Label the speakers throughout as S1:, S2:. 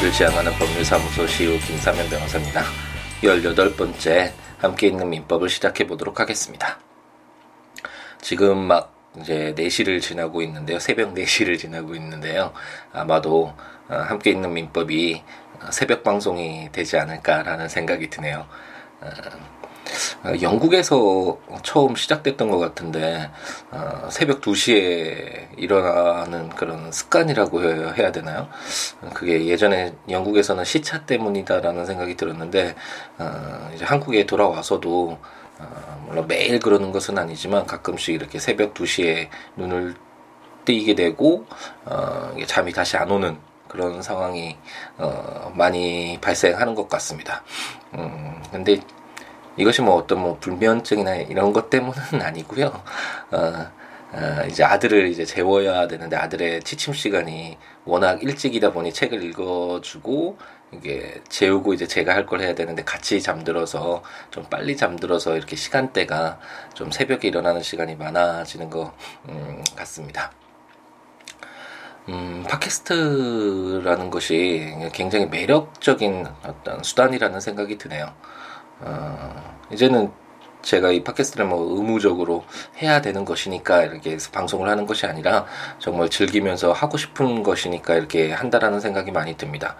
S1: 서비스를 지향하는 법률사무소 시우 김사면 변호사입니다. 18번째 함께 있는 민법을 시작해 보도록 하겠습니다. 지금 막 이제 4시를 지나고 있는데요. 새벽 4시를 지나고 있는데요. 아마도 어, 함께 있는 민법이 새벽 방송이 되지 않을까라는 생각이 드네요. 어, 어, 영국에서 처음 시작됐던 것 같은데 어, 새벽 2시에 일어나는 그런 습관이라고 해야 되나요? 그게 예전에 영국에서는 시차 때문이다라는 생각이 들었는데 어, 이제 한국에 돌아와서도 어, 물론 매일 그러는 것은 아니지만 가끔씩 이렇게 새벽 2시에 눈을 뜨게 되고 어, 잠이 다시 안 오는 그런 상황이 어, 많이 발생하는 것 같습니다. 음, 근데 이것이 뭐 어떤 뭐 불면증이나 이런 것 때문은 아니고요. 어, 어, 이제 아들을 이제 재워야 되는데 아들의 취침 시간이 워낙 일찍이다 보니 책을 읽어주고 이게 재우고 이제 제가 할 걸 해야 되는데 같이 잠들어서 좀 빨리 잠들어서 이렇게 시간대가 좀 새벽에 일어나는 시간이 많아지는 것 음, 같습니다. 음, 팟캐스트라는 것이 굉장히 매력적인 어떤 수단이라는 생각이 드네요. 어, 이제는 제가 이 팟캐스트를 뭐 의무적으로 해야 되는 것이니까 이렇게 방송을 하는 것이 아니라 정말 즐기면서 하고 싶은 것이니까 이렇게 한다라는 생각이 많이 듭니다.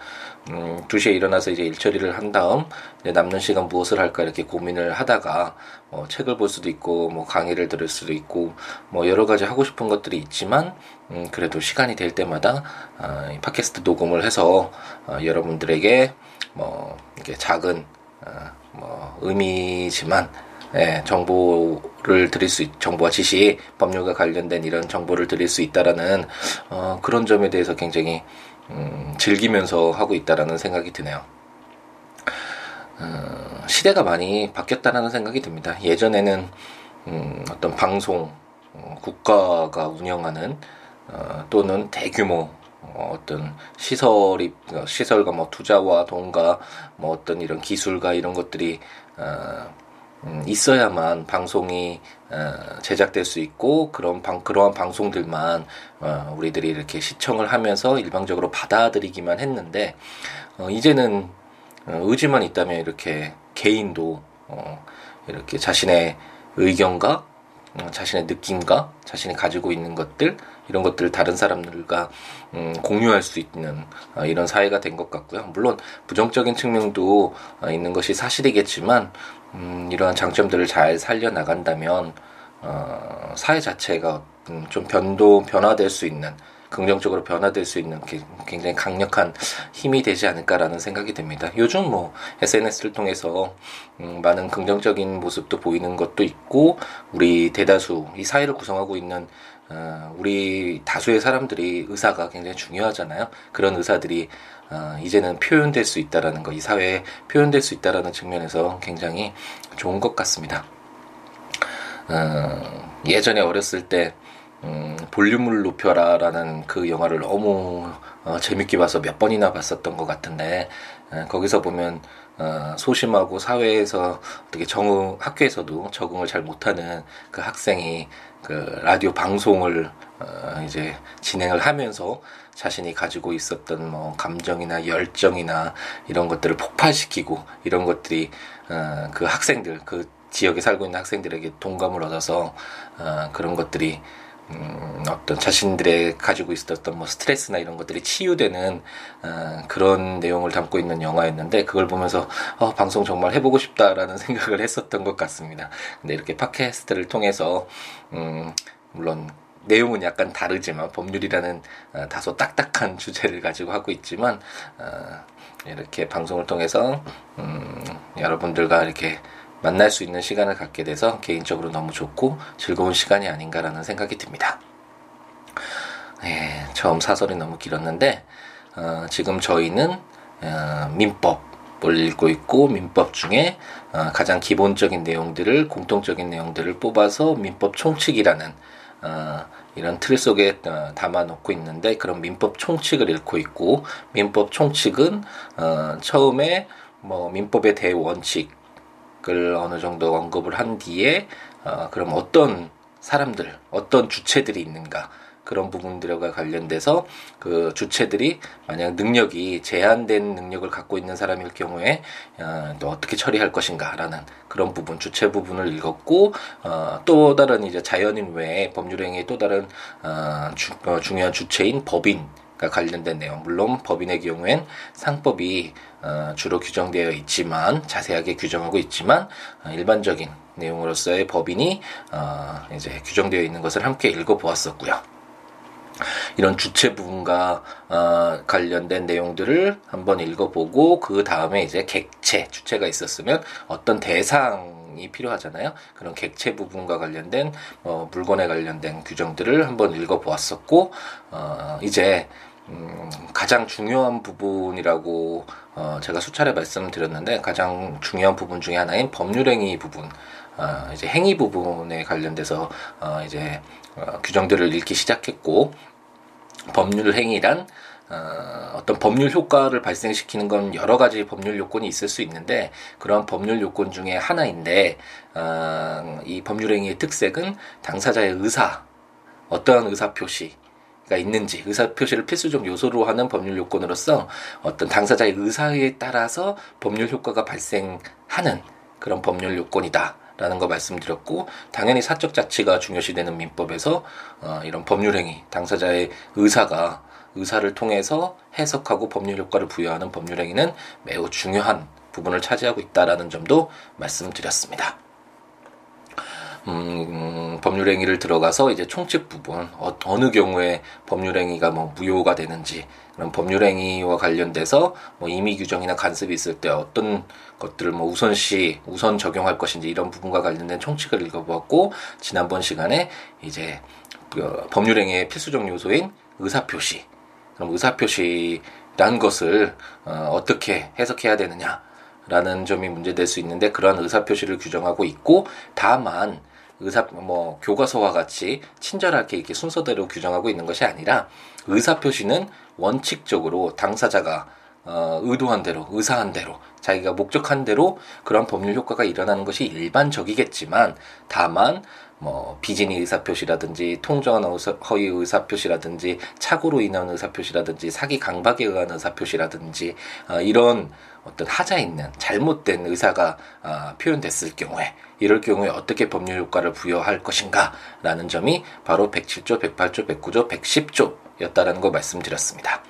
S1: 음, 2시에 일어나서 이제 일 처리를 한 다음 남는 시간 무엇을 할까 이렇게 고민을 하다가 뭐 책을 볼 수도 있고 뭐 강의를 들을 수도 있고 뭐 여러 가지 하고 싶은 것들이 있지만 음, 그래도 시간이 될 때마다 어, 이 팟캐스트 녹음을 해서 어, 여러분들에게 뭐 이렇게 작은 어, 뭐 의미지만 예, 정보를 드릴 수, 있, 정보와 지시, 법률과 관련된 이런 정보를 드릴 수 있다라는 어, 그런 점에 대해서 굉장히 음, 즐기면서 하고 있다라는 생각이 드네요. 어, 시대가 많이 바뀌었다라는 생각이 듭니다. 예전에는 음, 어떤 방송, 어, 국가가 운영하는 어, 또는 대규모 어, 어떤 시설이 시설과 뭐 투자와 돈과 뭐 어떤 이런 기술과 이런 것들이 어, 음, 있어야만 방송이 어, 제작될 수 있고 그런 방 그러한 방송들만 어, 우리들이 이렇게 시청을 하면서 일방적으로 받아들이기만 했는데 어, 이제는 어, 의지만 있다면 이렇게 개인도 어, 이렇게 자신의 의견과 어, 자신의 느낌과 자신이 가지고 있는 것들 이런 것들을 다른 사람들과 음, 공유할 수 있는 어, 이런 사회가 된 것 같고요. 물론 부정적인 측면도 어, 있는 것이 사실이겠지만 음, 이러한 장점들을 잘 살려 나간다면 어, 사회 자체가 음, 좀 변도 변화될 수 있는 긍정적으로 변화될 수 있는 굉장히 강력한 힘이 되지 않을까라는 생각이 듭니다. 요즘 뭐 SNS를 통해서 음, 많은 긍정적인 모습도 보이는 것도 있고 우리 대다수 이 사회를 구성하고 있는 어, 우리 다수의 사람들이 의사가 굉장히 중요하잖아요. 그런 의사들이 어, 이제는 표현될 수 있다라는 거, 이 사회에 표현될 수 있다라는 측면에서 굉장히 좋은 것 같습니다. 어, 예전에 어렸을 때 음, 볼륨을 높여라라는 그 영화를 너무 어, 재밌게 봐서 몇 번이나 봤었던 것 같은데 어, 거기서 보면 어, 소심하고 사회에서 어떻게 적응 학교에서도 적응을 잘 못하는 그 학생이 그 라디오 방송을 어, 이제 진행을 하면서 자신이 가지고 있었던 뭐 감정이나 열정이나 이런 것들을 폭발시키고 이런 것들이 어, 그 학생들 그 지역에 살고 있는 학생들에게 동감을 얻어서 어, 그런 것들이 음, 어떤 자신들의 가지고 있었던 뭐 스트레스나 이런 것들이 치유되는 어, 그런 내용을 담고 있는 영화였는데 그걸 보면서 어, 방송 정말 해보고 싶다라는 생각을 했었던 것 같습니다. 근데 이렇게 팟캐스트를 통해서 음, 물론 내용은 약간 다르지만 법률이라는 어, 다소 딱딱한 주제를 가지고 하고 있지만 어, 이렇게 방송을 통해서 음, 여러분들과 이렇게 만날 수 있는 시간을 갖게 돼서 개인적으로 너무 좋고 즐거운 시간이 아닌가라는 생각이 듭니다. 네, 처음 사설이 너무 길었는데 어, 지금 저희는 어, 민법을 읽고 있고 민법 중에 어, 가장 기본적인 내용들을 공통적인 내용들을 뽑아서 민법 총칙이라는 어, 이런 틀 속에 어, 담아놓고 있는데 그런 민법 총칙을 읽고 있고 민법 총칙은 어, 처음에 뭐 민법의 대원칙 을 어느 정도 언급을 한 뒤에 어, 그럼 어떤 사람들, 어떤 주체들이 있는가 그런 부분들과 관련돼서 그 주체들이 만약 능력이 제한된 능력을 갖고 있는 사람일 경우에 어, 또 어떻게 처리할 것인가라는 그런 부분 주체 부분을 읽었고 어, 또 다른 이제 자연인 외에 법률행위의 또 다른 어, 주, 어, 중요한 주체인 법인 관련된 내용. 물론 법인의 경우엔 상법이 어, 주로 규정되어 있지만 자세하게 규정하고 있지만 어, 일반적인 내용으로서의 법인이 어, 이제 규정되어 있는 것을 함께 읽어보았었고요. 이런 주체 부분과 어, 관련된 내용들을 한번 읽어보고 그 다음에 이제 객체 주체가 있었으면 어떤 대상 이 필요하잖아요. 그런 객체 부분과 관련된 어, 물건에 관련된 규정들을 한번 읽어보았었고 어, 이제 음, 가장 중요한 부분이라고 어, 제가 수차례 말씀드렸는데 가장 중요한 부분 중에 하나인 법률행위 부분, 어, 이제 행위 부분에 관련돼서 어, 이제 어, 규정들을 읽기 시작했고 법률 행위란 어, 어떤 법률 효과를 발생시키는 건 여러 가지 법률 요건이 있을 수 있는데 그런 법률 요건 중에 하나인데 어, 이 법률 행위의 특색은 당사자의 의사, 어떠한 의사 표시 가 있는지 의사 표시를 필수적 요소로 하는 법률 요건으로서 어떤 당사자의 의사에 따라서 법률 효과가 발생하는 그런 법률 요건이다. 라는 거 말씀드렸고 당연히 사적 자치가 중요시되는 민법에서 어, 이런 법률 행위 당사자의 의사가 의사를 통해서 해석하고 법률 효과를 부여하는 법률 행위는 매우 중요한 부분을 차지하고 있다라는 점도 말씀드렸습니다. 음, 법률행위를 들어가서 이제 총칙 부분 어, 느 경우에 법률행위가 뭐 무효가 되는지 그런 법률행위와 관련돼서 뭐 임의 규정이나 간섭이 있을 때 어떤 것들을 뭐 우선시 우선 적용할 것인지 이런 부분과 관련된 총칙을 읽어보았고 지난번 시간에 이제 그 법률행위의 필수적 요소인 의사표시. 그럼 의사표시란 것을 어, 어떻게 해석해야 되느냐 라는 점이 문제될 수 있는데 그러한 의사표시를 규정하고 있고 다만 의사 뭐 교과서와 같이 친절하게 이렇게 순서대로 규정하고 있는 것이 아니라 의사 표시는 원칙적으로 당사자가 어, 의도한 대로, 의사한 대로, 자기가 목적한 대로 그런 법률 효과가 일어나는 것이 일반적이겠지만, 다만, 뭐, 비진이 의사표시라든지, 통정한 허위 의사표시라든지, 착오로 인한 의사표시라든지, 사기 강박에 의한 의사표시라든지, 어, 이런 어떤 하자 있는 잘못된 의사가 어, 표현됐을 경우에 이럴 경우에 어떻게 법률 효과를 부여할 것인가라는 점이 바로 107조, 108조, 109조, 110조였다라는 거 말씀드렸습니다.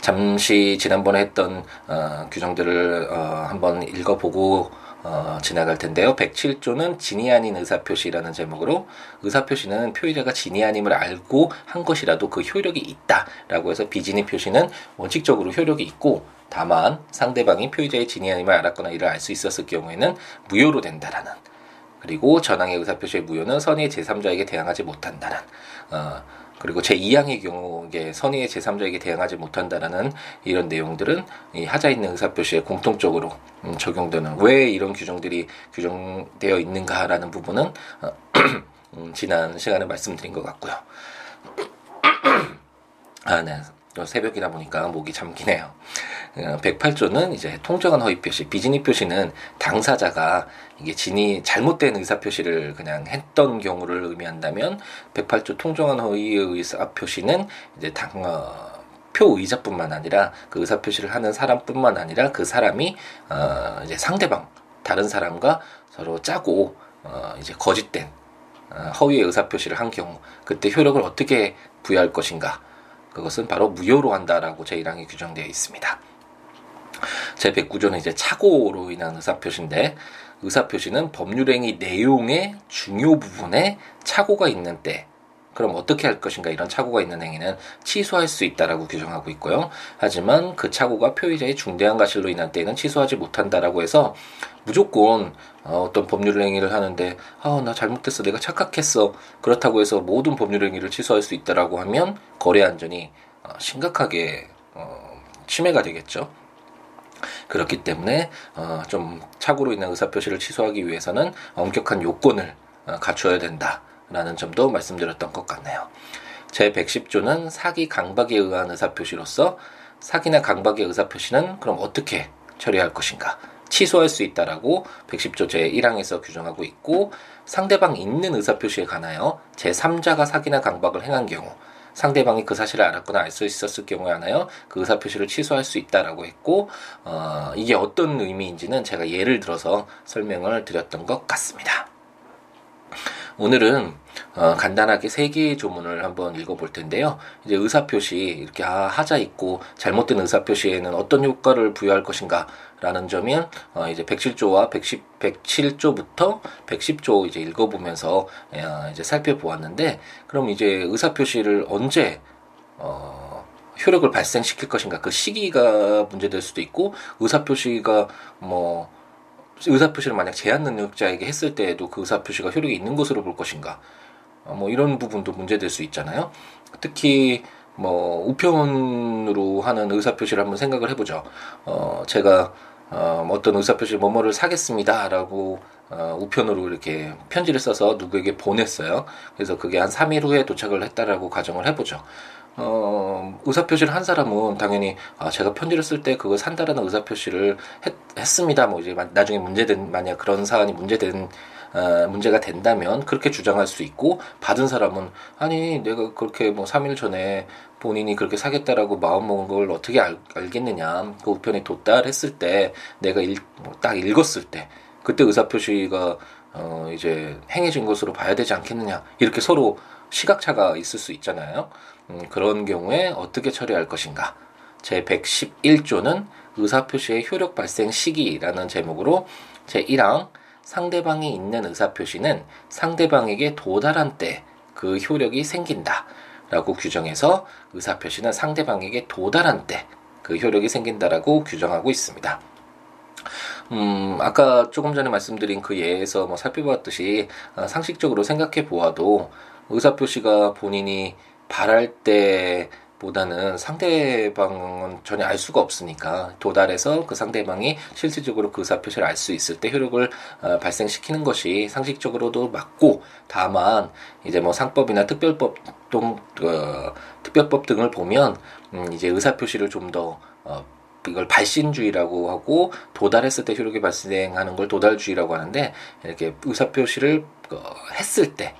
S1: 잠시 지난번에 했던 어, 규정들을 어, 한번 읽어보고 어, 지나갈 텐데요. 107조는 진이 아닌 의사표시라는 제목으로 의사표시는 표의자가 진이 아님을 알고 한 것이라도 그 효력이 있다라고 해서 비진이 표시는 원칙적으로 효력이 있고 다만 상대방이 표의자의 진이 아님을 알았거나 이를 알 수 있었을 경우에는 무효로 된다라는 그리고 전항의 의사표시의 무효는 선의의 제3자에게 대항하지 못한다는 어, 그리고 제2항의 경우에 선의의 제3자에게 대항하지 못한다라는 이런 내용들은 이 하자 있는 의사표시에 공통적으로 음, 적용되는 왜 이런 규정들이 규정되어 있는가라는 부분은 어, 음, 지난 시간에 말씀드린 것 같고요. 아, 네. 새벽이다 보니까 목이 잠기네요. 108조는 어, 이제 통정한 허위 표시, 비진입 표시는 당사자가 이게 진이 잘못된 의사 표시를 그냥 했던 경우를 의미한다면 108조 통정한 허위 의사 표시는 이제 당 어, 표 의자뿐만 아니라 그 의사 표시를 하는 사람뿐만 아니라 그 사람이 어 이제 상대방 다른 사람과 서로 짜고 어 이제 거짓된 어, 허위의 의사 표시를 한 경우 그때 효력을 어떻게 부여할 것인가 그것은 바로 무효로 한다라고 제1항에 규정되어 있습니다. 제 109조는 이제 착오로 인한 의사표시인데 의사표시는 법률행위 내용의 중요 부분에 착오가 있는 때 그럼 어떻게 할 것인가 이런 착오가 있는 행위는 취소할 수 있다라고 규정하고 있고요. 하지만 그 착오가 표의자의 중대한 과실로 인한 때에는 취소하지 못한다라고 해서 무조건 어, 어떤 법률 행위를 하는데 아 나 잘못했어 내가 착각했어 그렇다고 해서 모든 법률 행위를 취소할 수 있다라고 하면 거래 안전이 어, 심각하게 어, 침해가 되겠죠. 그렇기 때문에 어, 좀 착오로 인한 의사표시를 취소하기 위해서는 엄격한 요건을 어, 갖추어야 된다라는 점도 말씀드렸던 것 같네요. 제 110조는 사기 강박에 의한 의사표시로서 사기나 강박의 의사표시는 그럼 어떻게 처리할 것인가? 취소할 수 있다라고 110조 제1항에서 규정하고 있고 상대방 있는 의사표시에 관하여 제3자가 사기나 강박을 행한 경우 상대방이 그 사실을 알았거나 알 수 있었을 경우에 하나요 그 의사 표시를 취소할 수 있다라고 했고 어, 이게 어떤 의미인지는 제가 예를 들어서 설명을 드렸던 것 같습니다. 오늘은 어, 간단하게 세 개의 조문을 한번 읽어볼 텐데요. 이제 의사표시 이렇게 아, 하자 있고 잘못된 의사표시에는 어떤 효과를 부여할 것인가 라는 점은 어, 이제 107조와 110, 107조부터 110조 이제 읽어보면서 어, 이제 살펴보았는데 그럼 이제 의사표시를 언제 어, 효력을 발생시킬 것인가 그 시기가 문제될 수도 있고 의사표시가 뭐 의사표시를 만약 제한 능력자에게 했을 때에도 그 의사표시가 효력이 있는 것으로 볼 것인가 어, 뭐 이런 부분도 문제될 수 있잖아요. 특히 뭐 우편으로 하는 의사표시를 한번 생각을 해보죠. 어 제가 어 어떤 의사표시 뭐뭐를 사겠습니다라고 어, 우편으로 이렇게 편지를 써서 누구에게 보냈어요. 그래서 그게 한 3일 후에 도착을 했다라고 가정을 해보죠. 어, 의사표시를 한 사람은 당연히 아, 제가 편지를 쓸 때 그걸 산다라는 의사표시를 했, 했습니다. 뭐 이제 나중에 문제된 만약 그런 사안이 문제된 어, 문제가 된다면 그렇게 주장할 수 있고 받은 사람은 아니 내가 그렇게 뭐 3일 전에 본인이 그렇게 사겠다라고 마음먹은 걸 어떻게 알, 알겠느냐 그 우편에 도달했을 때 내가 일, 뭐 딱 읽었을 때 그때 의사표시가 어 이제 행해진 것으로 봐야 되지 않겠느냐 이렇게 서로 시각차가 있을 수 있잖아요. 음, 그런 경우에 어떻게 처리할 것인가? 제 111조는 의사표시의 효력 발생 시기라는 제목으로 제 1항 상대방이 있는 의사표시는 상대방에게 도달한 때 그 효력이 생긴다. 라고 규정해서 의사표시는 상대방에게 도달한 때 그 효력이 생긴다라고 규정하고 있습니다. 음, 아까 조금 전에 말씀드린 그 예에서 뭐 살펴봤듯이 어, 상식적으로 생각해 보아도 의사표시가 본인이 바랄 때 보다는 상대방은 전혀 알 수가 없으니까 도달해서 그 상대방이 실질적으로 그 의사표시를 알 수 있을 때 효력을 어, 발생시키는 것이 상식적으로도 맞고 다만 이제 뭐 상법이나 특별법 동 어, 특별법 등을 보면 음, 이제 의사표시를 좀더 어, 이걸 발신주의라고 하고 도달했을 때 효력이 발생하는 걸 도달주의라고 하는데 이렇게 의사표시를 어, 했을 때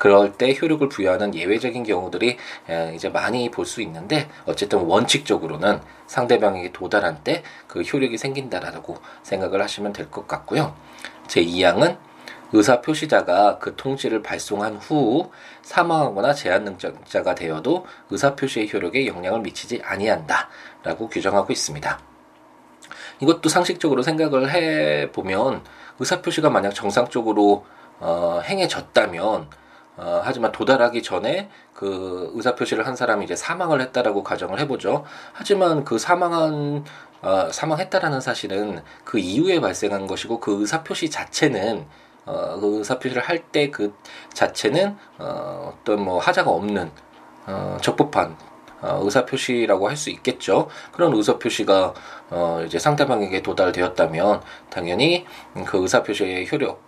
S1: 그럴 때 효력을 부여하는 예외적인 경우들이 이제 많이 볼 수 있는데 어쨌든 원칙적으로는 상대방에게 도달한 때 그 효력이 생긴다라고 생각을 하시면 될 것 같고요. 제 2항은 의사 표시자가 그 통지를 발송한 후 사망하거나 제한 능력자가 되어도 의사 표시의 효력에 영향을 미치지 아니한다라고 규정하고 있습니다. 이것도 상식적으로 생각을 해 보면 의사 표시가 만약 정상적으로 어, 행해졌다면 어, 하지만 도달하기 전에 그 의사 표시를 한 사람이 이제 사망을 했다라고 가정을 해보죠. 하지만 그 사망한 어, 사망했다라는 사실은 그 이후에 발생한 것이고 그 의사 표시 자체는 어, 그 의사 표시를 할 때 그 자체는 어, 어떤 뭐 하자가 없는 어, 적법한 어, 의사 표시라고 할 수 있겠죠. 그런 의사 표시가 어, 이제 상대방에게 도달되었다면 당연히 그 의사 표시의 효력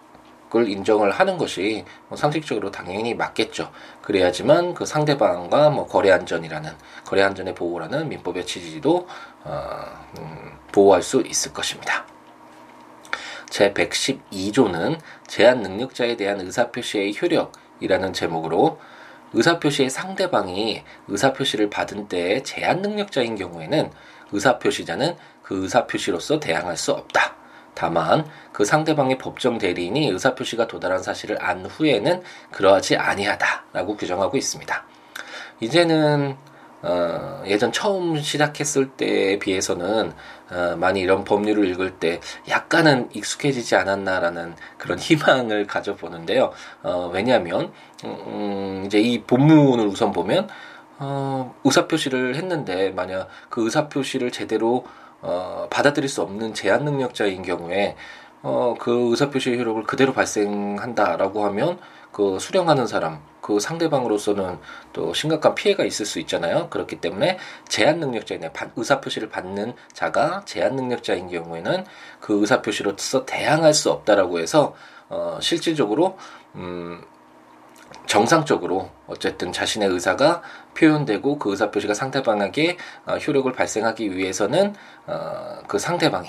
S1: 을 인정을 하는 것이 뭐 상식적으로 당연히 맞겠죠. 그래야지만 그 상대방과 뭐 거래 안전이라는 거래 안전의 보호라는 민법의 취지도 어, 음, 보호할 수 있을 것입니다. 제 112조는 제한 능력자에 대한 의사표시의 효력이라는 제목으로 의사표시의 상대방이 의사표시를 받은 때에 제한 능력자인 경우에는 의사표시자는 그 의사표시로서 대항할 수 없다. 다만 그 상대방의 법정 대리인이 의사표시가 도달한 사실을 안 후에는 그러하지 아니하다라고 규정하고 있습니다. 이제는 어, 예전 처음 시작했을 때에 비해서는 어, 많이 이런 법률을 읽을 때 약간은 익숙해지지 않았나라는 그런 희망을 가져보는데요. 어, 왜냐하면 음, 이제 이 본문을 우선 보면 어, 의사표시를 했는데 만약 그 의사표시를 제대로 어, 받아들일 수 없는 제한 능력자인 경우에 어, 그 의사표시의 효력을 그대로 발생한다라고 하면 그 수령하는 사람, 그 상대방으로서는 또 심각한 피해가 있을 수 있잖아요. 그렇기 때문에 제한 능력자인 의사 표시를 받는 자가 제한 능력자인 경우에는 그 의사 표시로서 대항할 수 없다라고 해서 어, 실질적으로 음, 정상적으로 어쨌든 자신의 의사가 표현되고 그 의사 표시가 상대방에게 어, 효력을 발생하기 위해서는 어, 그 상대방이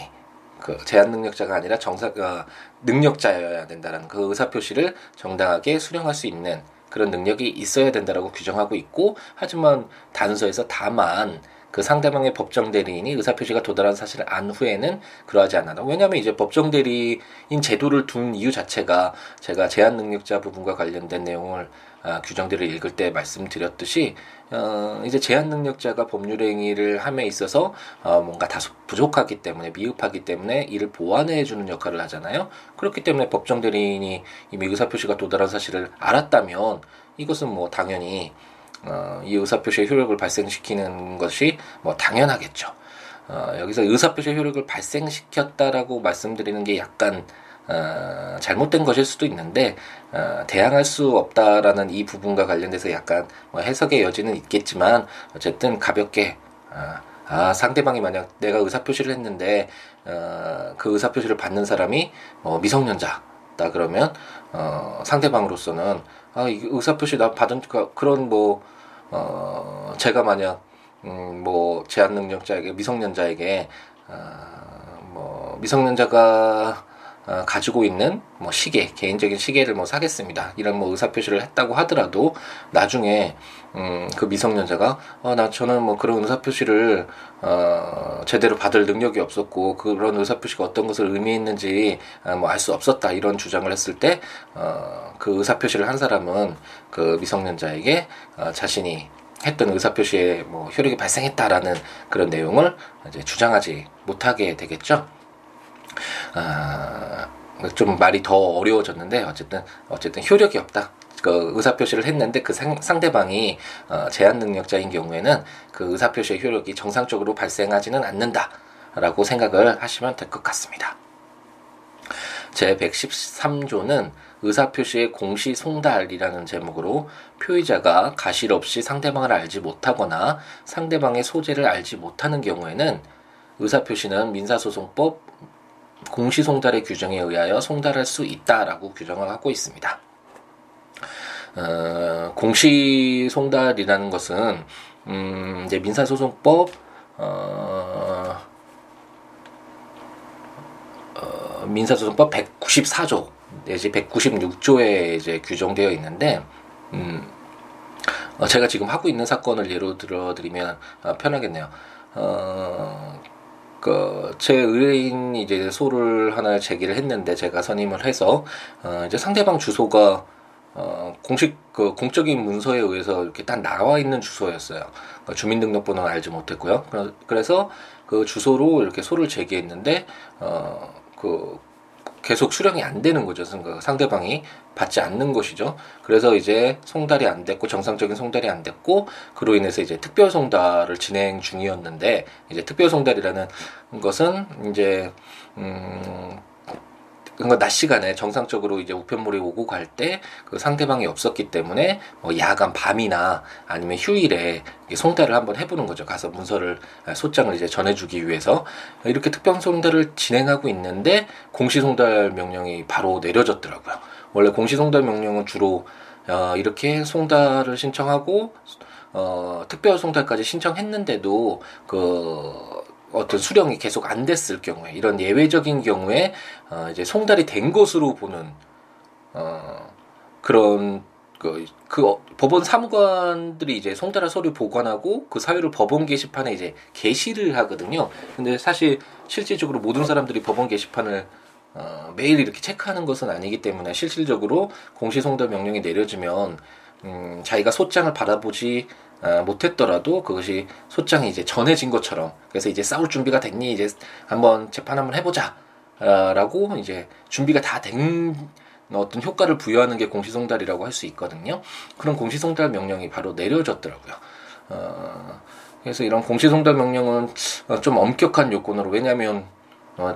S1: 그 제한 능력자가 아니라 정사 어, 능력자여야 된다는 그 의사 표시를 정당하게 수령할 수 있는 그런 능력이 있어야 된다라고 규정하고 있고 하지만 단서에서 다만 그 상대방의 법정 대리인이 의사 표시가 도달한 사실을 안 후에는 그러하지 않는다. 왜냐하면 이제 법정 대리인 제도를 둔 이유 자체가 제가 제한 능력자 부분과 관련된 내용을 아, 규정들을 읽을 때 말씀드렸듯이 어, 이제 제한 능력자가 법률 행위를 함에 있어서 어, 뭔가 다소 부족하기 때문에 미흡하기 때문에 이를 보완해 주는 역할을 하잖아요. 그렇기 때문에 법정 대리인이 이미 의사 표시가 도달한 사실을 알았다면 이것은 뭐 당연히 어, 이 의사표시의 효력을 발생시키는 것이 뭐 당연하겠죠. 어, 여기서 의사표시의 효력을 발생시켰다라고 말씀드리는 게 약간 어, 잘못된 것일 수도 있는데 어, 대항할 수 없다라는 이 부분과 관련돼서 약간 뭐 해석의 여지는 있겠지만 어쨌든 가볍게 어, 아 상대방이 만약 내가 의사표시를 했는데 어, 그 의사표시를 받는 사람이 어, 미성년자 다 그러면 어, 상대방으로서는 아, 이 의사표시 나 받은 그런 뭐 어, 제가 만약 음, 뭐 제한 능력자에게 미성년자에게 어, 뭐 미성년자가 어, 가지고 있는 뭐 시계 개인적인 시계를 뭐 사겠습니다 이런 뭐 의사 표시를 했다고 하더라도 나중에 음, 그 미성년자가 어, 나 저는 뭐 그런 의사 표시를 어, 제대로 받을 능력이 없었고 그런 의사 표시가 어떤 것을 의미했는지 어, 뭐알 수 없었다 이런 주장을 했을 때그 어, 그 의사 표시를 한 사람은 그 미성년자에게 어, 자신이 했던 의사표시에 뭐 효력이 발생했다라는 그런 내용을 이제 주장하지 못하게 되겠죠. 아, 좀 말이 더 어려워졌는데 어쨌든 어쨌든 효력이 없다. 그 의사 표시를 했는데 그 상, 대방이 어, 제한 능력자인 경우에는 그 의사 표시의 효력이 정상적으로 발생하지는 않는다라고 생각을 하시면 될 것 같습니다. 제 113조는 의사표시의 공시송달이라는 제목으로 표의자가 가실 없이 상대방을 알지 못하거나 상대방의 소재를 알지 못하는 경우에는 의사표시는 민사소송법 공시송달의 규정에 의하여 송달할 수 있다라고 규정을 하고 있습니다. 어, 공시송달이라는 것은 음, 이제 민사소송법 어, 어, 민사소송법 194조 내지 196조에 이제 규정되어 있는데 음, 어, 제가 지금 하고 있는 사건을 예로 들어드리면 어, 편하겠네요. 어, 그, 제 의뢰인 이제 소를 하나 제기를 했는데 제가 선임을 해서, 어, 이제 상대방 주소가, 어, 공식, 그, 공적인 문서에 의해서 이렇게 딱 나와 있는 주소였어요. 그러니까 주민등록번호는 알지 못했고요. 그래서 그 주소로 이렇게 소를 제기했는데, 어, 그, 계속 수령이 안 되는 거죠. 상대방이 받지 않는 것이죠. 그래서 이제 송달이 안 됐고 정상적인 송달이 안 됐고 그로 인해서 이제 특별 송달을 진행 중이었는데 이제 특별 송달이라는 것은 이제 음 그러니까 낮 시간에 정상적으로 이제 우편물이 오고 갈 때 그 상대방이 없었기 때문에 뭐 야간 밤이나 아니면 휴일에 송달을 한번 해보는 거죠. 가서 문서를 아, 소장을 이제 전해주기 위해서 이렇게 특별 송달을 진행하고 있는데 공시 송달 명령이 바로 내려졌더라고요. 원래 공시 송달 명령은 주로 어, 이렇게 송달을 신청하고 어, 특별 송달까지 신청했는데도 그 어떤 수령이 계속 안 됐을 경우에 이런 예외적인 경우에 어 이제 송달이 된 것으로 보는 어 그런 그, 그 어, 법원 사무관들이 이제 송달한 서류 보관하고 그 사유를 법원 게시판에 이제 게시를 하거든요. 근데 사실 실질적으로 모든 사람들이 법원 게시판을 어, 매일 이렇게 체크하는 것은 아니기 때문에 실질적으로 공시송달 명령이 내려지면 음, 자기가 소장을 받아보지 어, 못했더라도 그것이 소장이 이제 전해진 것처럼 그래서 이제 싸울 준비가 됐니? 이제 한번 재판 한번 해보자 어, 라고 이제 준비가 다 된 어떤 효과를 부여하는 게 공시송달이라고 할 수 있거든요. 그런 공시송달 명령이 바로 내려졌더라고요. 어, 그래서 이런 공시송달 명령은 어, 좀 엄격한 요건으로 왜냐하면 어,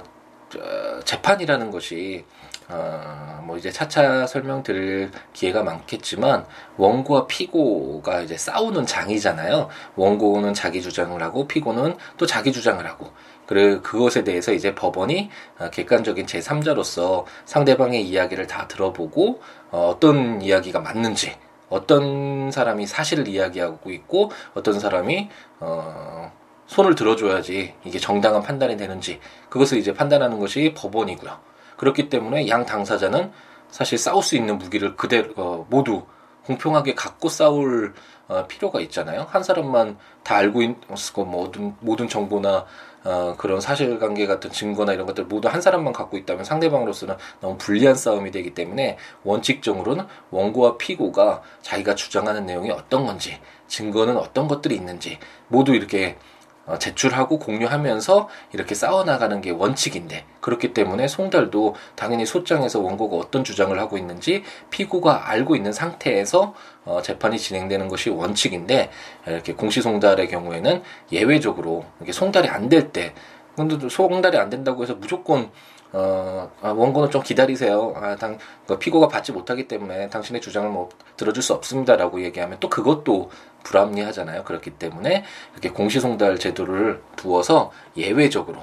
S1: 재판이라는 것이 어, 뭐 이제 차차 설명드릴 기회가 많겠지만 원고와 피고가 이제 싸우는 장이잖아요. 원고는 자기 주장을 하고 피고는 또 자기 주장을 하고 그래 그것에 대해서 이제 법원이 어, 객관적인 제3자로서 상대방의 이야기를 다 들어보고 어, 어떤 이야기가 맞는지 어떤 사람이 사실을 이야기하고 있고 어떤 사람이 어 손을 들어줘야지 이게 정당한 판단이 되는지 그것을 이제 판단하는 것이 법원이고요. 그렇기 때문에 양 당사자는 사실 싸울 수 있는 무기를 그대로 어, 모두 공평하게 갖고 싸울 어, 필요가 있잖아요. 한 사람만 다 알고 있고 뭐 모든 모든 정보나 어, 그런 사실관계 같은 증거나 이런 것들 모두 한 사람만 갖고 있다면 상대방으로서는 너무 불리한 싸움이 되기 때문에 원칙적으로는 원고와 피고가 자기가 주장하는 내용이 어떤 건지 증거는 어떤 것들이 있는지 모두 이렇게 어, 제출하고 공유하면서 이렇게 싸워나가는 게 원칙인데 그렇기 때문에 송달도 당연히 소장에서 원고가 어떤 주장을 하고 있는지 피고가 알고 있는 상태에서 어, 재판이 진행되는 것이 원칙인데 이렇게 공시송달의 경우에는 예외적으로 이게 송달이 안 될 때 근데 송달이 안 된다고 해서 무조건 어, 아, 원고는 좀 기다리세요. 아, 당, 그 피고가 받지 못하기 때문에 당신의 주장을 뭐 들어줄 수 없습니다라고 얘기하면 또 그것도 불합리하잖아요. 그렇기 때문에 이렇게 공시송달 제도를 두어서 예외적으로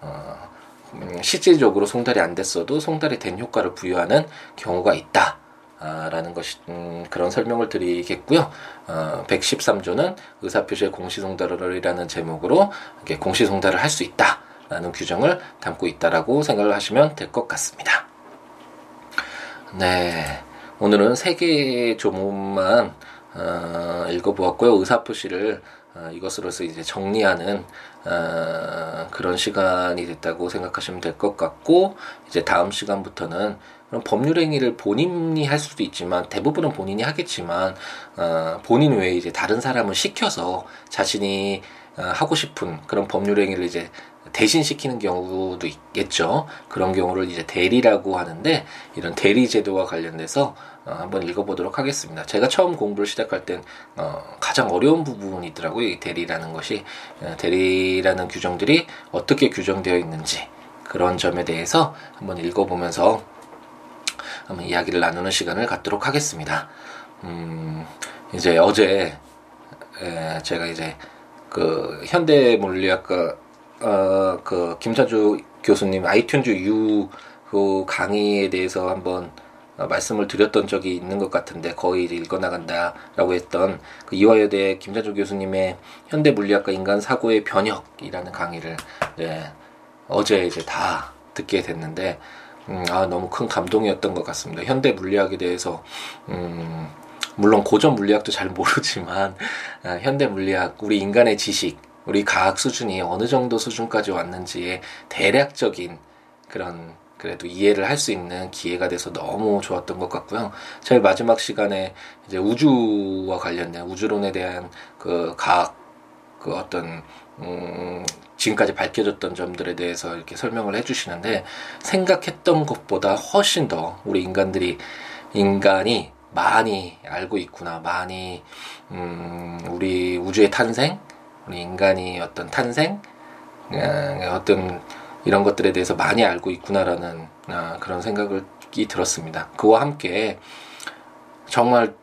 S1: 어, 음, 실질적으로 송달이 안 됐어도 송달이 된 효과를 부여하는 경우가 있다. 아, 라는 것이 음, 그런 설명을 드리겠고요. 어, 113조는 의사표시의 공시송달이라는 제목으로 공시송달을 할 수 있다. 라는 규정을 담고 있다라고 생각을 하시면 될 것 같습니다. 네. 오늘은 세 개의 조문만 어, 읽어보았고요. 의사표시를 어, 이것으로서 이제 정리하는 어, 그런 시간이 됐다고 생각하시면 될 것 같고 이제 다음 시간부터는 그럼 법률 행위를 본인이 할 수도 있지만 대부분은 본인이 하겠지만 어, 본인 외에 이제 다른 사람을 시켜서 자신이 어, 하고 싶은 그런 법률 행위를 이제 대신 시키는 경우도 있겠죠. 그런 경우를 이제 대리라고 하는데 이런 대리 제도와 관련돼서 어, 한번 읽어보도록 하겠습니다. 제가 처음 공부를 시작할 땐 어, 가장 어려운 부분이 있더라고요. 이 대리라는 것이 어, 대리라는 규정들이 어떻게 규정되어 있는지 그런 점에 대해서 한번 읽어보면서 한번 이야기를 나누는 시간을 갖도록 하겠습니다. 음, 이제 어제 에, 제가 이제 그 현대 물리학과 어, 그 김찬주 교수님 아이튠즈 U 그 강의에 대해서 한번 어, 말씀을 드렸던 적이 있는 것 같은데 거의 이제 읽어 나간다라고 했던 그 이화여대 김찬주 교수님의 현대 물리학과 인간 사고의 변혁이라는 강의를 네, 어제 이제 다 듣게 됐는데 음, 아 너무 큰 감동이었던 것 같습니다. 현대 물리학에 대해서 음, 물론 고전 물리학도 잘 모르지만 아, 현대 물리학 우리 인간의 지식 우리 과학 수준이 어느 정도 수준까지 왔는지의 대략적인 그런 그래도 이해를 할 수 있는 기회가 돼서 너무 좋았던 것 같고요. 제일 마지막 시간에 이제 우주와 관련된 우주론에 대한 그 과학 그 어떤 음 지금까지 밝혀졌던 점들에 대해서 이렇게 설명을 해주시는데 생각했던 것보다 훨씬 더 우리 인간들이 인간이 많이 알고 있구나 많이 음 우리 우주의 탄생 우리 인간이 어떤 탄생, 어떤 이런 것들에 대해서 많이 알고 있구나라는 아, 그런 생각이 들었습니다. 그와 함께 정말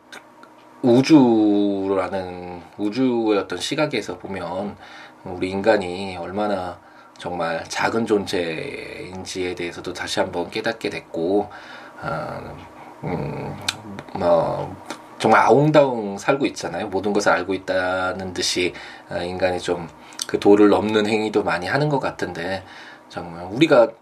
S1: 우주라는 우주의 어떤 시각에서 보면 우리 인간이 얼마나 정말 작은 존재인지에 대해서도 다시 한번 깨닫게 됐고, 어, 음, 뭐 정말 아웅다웅 살고 있잖아요. 모든 것을 알고 있다는 듯이 아, 인간이 좀 그 도를 넘는 행위도 많이 하는 것 같은데 정말 우리가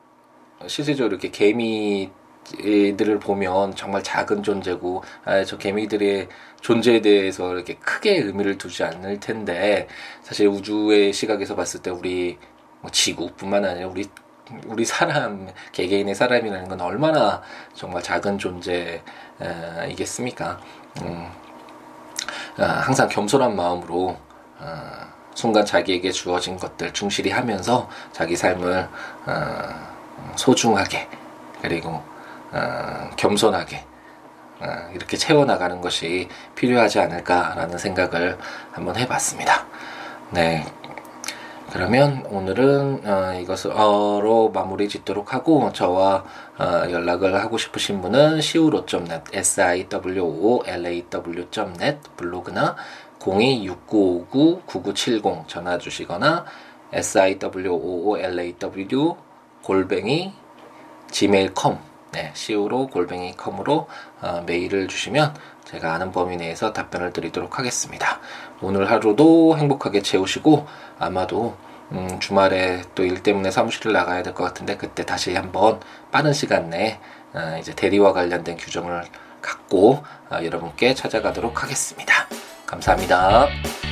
S1: 실제적으로 이렇게 개미들을 보면 정말 작은 존재고 아, 저 개미들의 존재에 대해서 이렇게 크게 의미를 두지 않을 텐데 사실 우주의 시각에서 봤을 때 우리 뭐 지구뿐만 아니라 우리 우리 사람 개개인의 사람이라는 건 얼마나 정말 작은 존재이겠습니까? 음, 아, 항상 겸손한 마음으로 어, 순간 자기에게 주어진 것들 충실히 하면서 자기 삶을 어, 소중하게 그리고 어, 겸손하게 어, 이렇게 채워나가는 것이 필요하지 않을까라는 생각을 한번 해봤습니다. 네, 그러면 오늘은 어, 이것으로 마무리 짓도록 하고 저와 어, 연락을 하고 싶으신 분은 siwo.net siwoolaw.net 블로그나 026959-9970 전화 주시거나 siwoolaw 골뱅이 gmail.com 네, siwo 골뱅이 컴으로 어, 메일을 주시면 제가 아는 범위 내에서 답변을 드리도록 하겠습니다. 오늘 하루도 행복하게 채우시고 아마도 음, 주말에 또 일 때문에 사무실을 나가야 될 것 같은데 그때 다시 한번 빠른 시간 내에 어, 이제 대리와 관련된 규정을 갖고 어, 여러분께 찾아가도록 하겠습니다. 감사합니다.